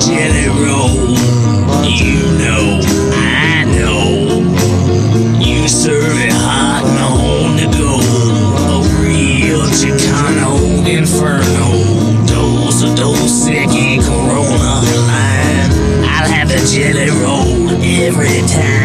jelly roll, you know, I know. You serve it hot and on the go. A real Chicano inferno. Dose of Dos Equis Corona line. I'll have the jelly roll every time.